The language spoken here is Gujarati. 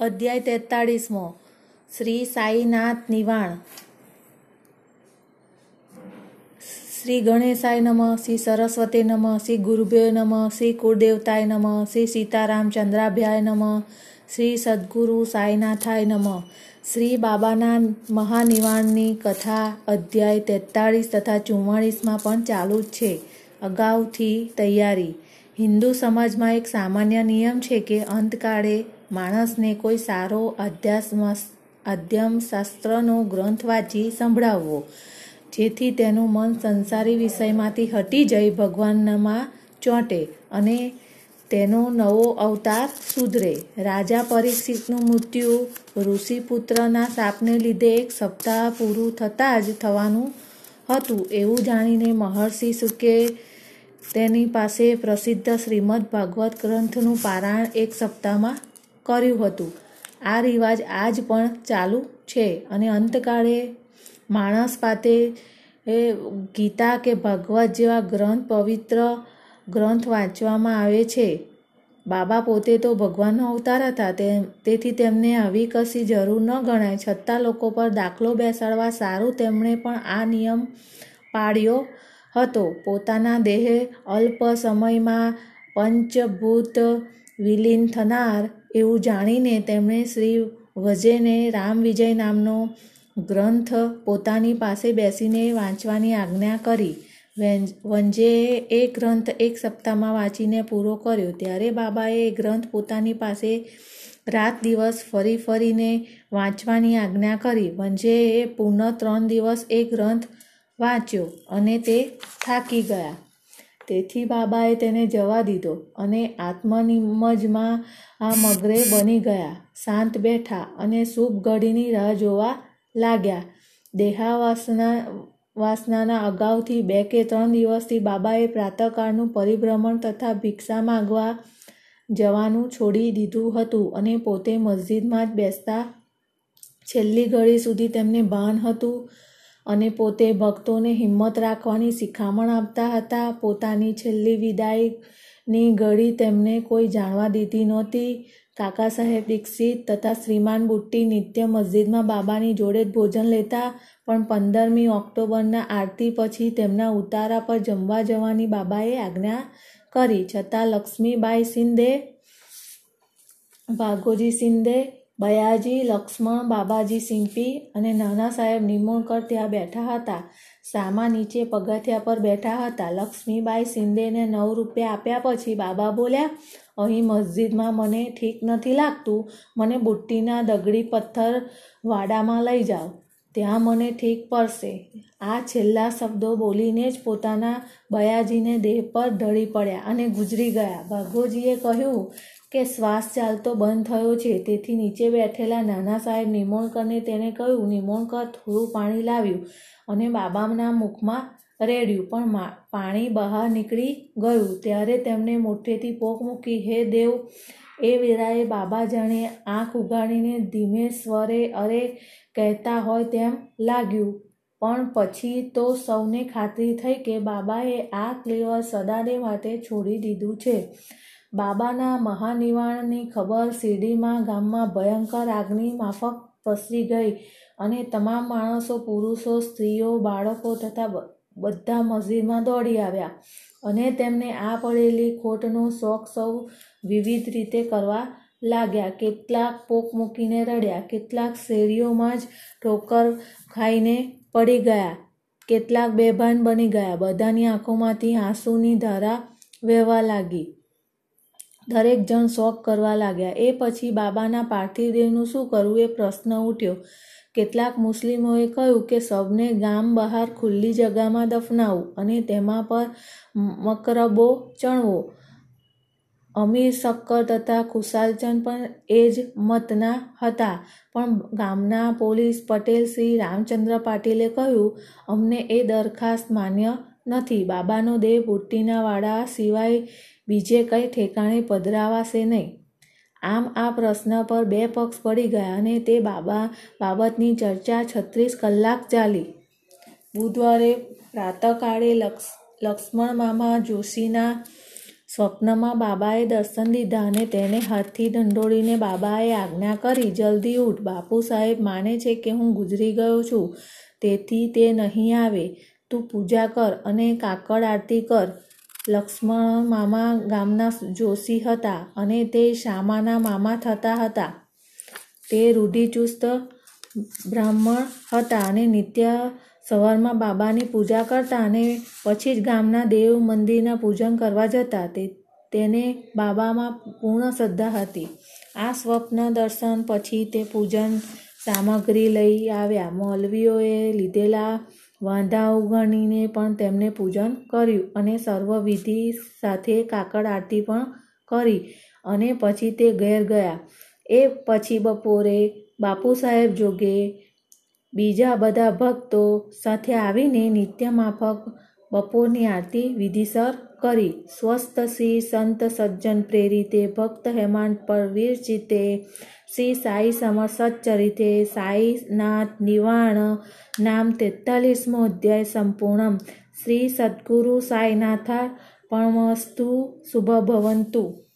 અધ્યાય તેતાળીસમો. શ્રી સાઈનાથ નિવાણ. શ્રી ગણેશાય નમ, શ્રી સરસ્વતી નમ, શ્રી ગુરુભ્યો નમ, શ્રી કુળદેવતાય નમ, શ્રી સીતારામચંદ્રાભ્યાય નમ, શ્રી સદગુરુ સાઈનાથાય નમ. શ્રી બાબાના મહાનિવાણની કથા અધ્યાય તેતાળીસ તથા ચુમ્માળીસમાં પણ ચાલુ જ છે. અગાઉથી તૈયારી. હિન્દુ સમાજમાં એક સામાન્ય નિયમ છે કે અંતકાળે માણસને કોઈ સારો અધ્યાત્મ અધ્યમશાસ્ત્રનો ગ્રંથ વાંચી સંભળાવવો, જેથી તેનું મન સંસારી વિષયમાંથી હટી જઈ ભગવાનમાં ચોંટે અને તેનો નવો અવતાર સુધરે. રાજા પરીક્ષિતનું મૃત્યુ, ઋષિપુત્રના શાપને લીધે એક સપ્તાહ પૂરું થતાં જ થવાનું હતું. એવું જાણીને મહર્ષિ સુકે તેની પાસે પ્રસિદ્ધ શ્રીમદ ભાગવત ગ્રંથનું પારાયણ એક સપ્તાહમાં કર્યું હતું. આ રિવાજ આજ પણ ચાલુ છે અને અંતકાળે માણસ પાસે એ ગીતા કે ભાગવત જેવા ગ્રંથ, પવિત્ર ગ્રંથ વાંચવામાં આવે છે. બાબા પોતે તો ભગવાનનો અવતાર હતા, તે તેથી તેમને આવી કશી જરૂર ન ગણાય. છતાં લોકો પર દાખલો બેસાડવા સારું તેમણે પણ આ નિયમ પાળ્યો હતો. પોતાના દેહે અલ્પ સમયમાં પંચભૂત વિલીન થનાર એવું જાણીને તેમણે શ્રી વજેને રામ વિજય નામનો ગ્રંથ પોતાની પાસે બેસીને વાંચવાની આજ્ઞા કરી. વંજેએ એ ગ્રંથ એક સપ્તાહમાં વાંચીને પૂરો કર્યો. ત્યારે બાબાએ એ ગ્રંથ પોતાની પાસે રાત દિવસ ફરી ફરીને વાંચવાની આજ્ઞા કરી. વંજેએ પુનઃ ત્રણ દિવસ એ ગ્રંથ વાંચ્યો અને તે થાકી ગયા. તેથી બાબાએ તેને જવા દીધો અને આત્મનિમજમાં આ મગરે બની ગયા. શાંત બેઠા અને શુભ ઘડીની રાહ જોવા લાગ્યા. દેહાવાસના, વાસનાના અગાઉથી બે કે ત્રણ દિવસથી બાબાએ પ્રાતઃકાળનું પરિભ્રમણ તથા ભિક્ષા માગવા જવાનું છોડી દીધું હતું અને પોતે મસ્જિદમાં જ બેસતા છેલ્લી ઘડી સુધી તેમને ભાન હતું. અને પોતે ભક્તોને હિંમત રાખવાની શિખામણ આપતા હતા. પોતાની છેલ્લી વિદાયની ઘડી તેમને કોઈ જાણવા દીધી નહોતી. કાકા સાહેબ દીક્ષિત તથા શ્રીમાન બુટ્ટી નિત્ય મસ્જિદમાં બાબાની જોડે જ ભોજન લેતા, પણ પંદરમી ઓક્ટોબરના આરતી પછી તેમના ઉતારા પર જમવા જવાની બાબાએ આજ્ઞા કરી. છતાં લક્ષ્મીબાઈ શિંદે, ભાગોજી શિંદે બયાજી, લક્ષ્મણ, બાબાજી સિંપી અને નાના સાહેબ નિમોણકર ત્યાં બેઠા હતા. સામા નીચે પગથિયા પર બેઠા હતા. લક્ષ્મીબાઈ શિંદેને નવ રૂપિયા આપ્યા પછી બાબા બોલ્યા, અહીં મસ્જિદમાં મને ઠીક નથી લાગતું. મને બુટ્ટીના દગડી પથ્થર વાડામાં લઈ જાઓ. ત્યાં મને ઠીક પડશે. આ છેલ્લા શબ્દો બોલીને જ પોતાના બયાજીને દેહ પર ઢળી પડ્યા અને ગુજરી ગયા. ભાગોજીએ કહ્યું કે, શ્વાસ ચાલતો બંધ થયો છે. તેથી નીચે બેઠેલા નાના સાહેબ નિમોણકરને તેણે કહ્યું, નિમોણકર, થોડું પાણી લાવ્યું. અને બાબાના મુખમાં રેડ્યું. પણ પાણી બહાર નીકળી ગયું ત્યારે તેમણે મોટેથી પોક મૂકી, હે દેવ, એ વેળાએ બાબા જાણે આંખ ઉગાડીને ધીમે સ્વરે અરે કહેતા હોય તેમ લાગ્યું. પણ પછી તો સૌને ખાતરી થઈ કે બાબાએ આ ક્લેવર સદાને માટે છોડી દીધું છે. બાબાના મહાનિવાણની ખબર શિરડીમાં ગામમાં ભયંકર આગની માફક પસરી ગઈ અને તમામ માણસો, પુરુષો, સ્ત્રીઓ, બાળકો તથા બધા મસ્જિદમાં દોડી આવ્યા અને તેમને આ પડેલી ખોટનો શોખ સૌ વિવિધ રીતે કરવા લાગ્યા. કેટલાક પોક મૂકીને રડ્યા, કેટલાક શેરીઓમાં જ ઠોકર ખાઈને પડી ગયા, કેટલાક બેભાન બની ગયા. બધાની આંખોમાંથી આંસુની ધારા વહેવા લાગી. દરેક જણ શોક કરવા લાગ્યા. એ પછી બાબાના પાર્થિવ દેવનું શું કરવું એ પ્રશ્ન ઉઠ્યો. કેટલાક મુસ્લિમોએ કહ્યું કે સૌને ગામ બહાર ખુલ્લી જગામાં દફનાવવું અને તેમાં પર મકરબો ચણવો. અમીર શક્કર તથા ખુશાલચંદ પણ એ જ મતના હતા. પણ ગામના પોલીસ પટેલ શ્રી રામચંદ્ર પાટીલે કહ્યું, અમને એ દરખાસ્ત માન્ય નથી. બાબાનો દેહ બુટ્ટીના વાડા સિવાય બીજે કંઈ ઠેકાણે પધરાવાશે નહીં. આમ આ પ્રશ્ન પર બે પક્ષ પડી ગયા અને તે બાબા બાબતની ચર્ચા છત્રીસ કલાક ચાલી. બુધવારે પ્રાતકાળે લક્ષ લક્ષ્મણ મામા જોશીના સ્વપ્નમાં બાબાએ દર્શન દીધા અને તેને હાથથી દંડોળીને બાબાએ આજ્ઞા કરી, જલ્દી ઉઠ, બાપુ સાહેબ માને છે કે હું ગુજરી ગયો છું, તેથી તે નહીં આવે. તું પૂજા કર અને કાકડ આરતી કર. લક્ષ્મણ મામા ગામના જોશી હતા અને તે શામાના મામા થતા હતા. તે રૂઢિચુસ્ત બ્રાહ્મણ હતા અને નિત્ય સવારમાં બાબાની પૂજા કરતા અને પછી જ ગામના દેવ મંદિરના પૂજન કરવા જતા. તે, તેને બાબામાં પૂર્ણ શ્રદ્ધા હતી. આ સ્વપ્ન દર્શન પછી તે પૂજન સામગ્રી લઈ આવ્યા. મૌલવીઓએ લીધેલા વાંધા ઉગણીને પણ તેમને પૂજન કર્યું અને સર્વવિધિ સાથે કાકડ આરતી પણ કરી અને પછી તે ઘેર ગયા. એ પછી બપોરે બાપુ સાહેબ જોગે બીજા બધા ભક્તો સાથે આવીને નિત્ય માફક બપોરની આરતી વિધિસર કરી. સ્વસ્થ શ્રી સંત સજ્જન પ્રેરિતે ભક્ત હેમાંત પર વિરચિતે શ્રી સાઈ સમર સચ્ચરિતે સાઈનાથ નિવાણ નામ તેતાલીસમો અધ્યાય સંપૂર્ણમ. શ્રી સદગુરુ સાઈનાથ પરમસ્તુ શુભ ભવંતુ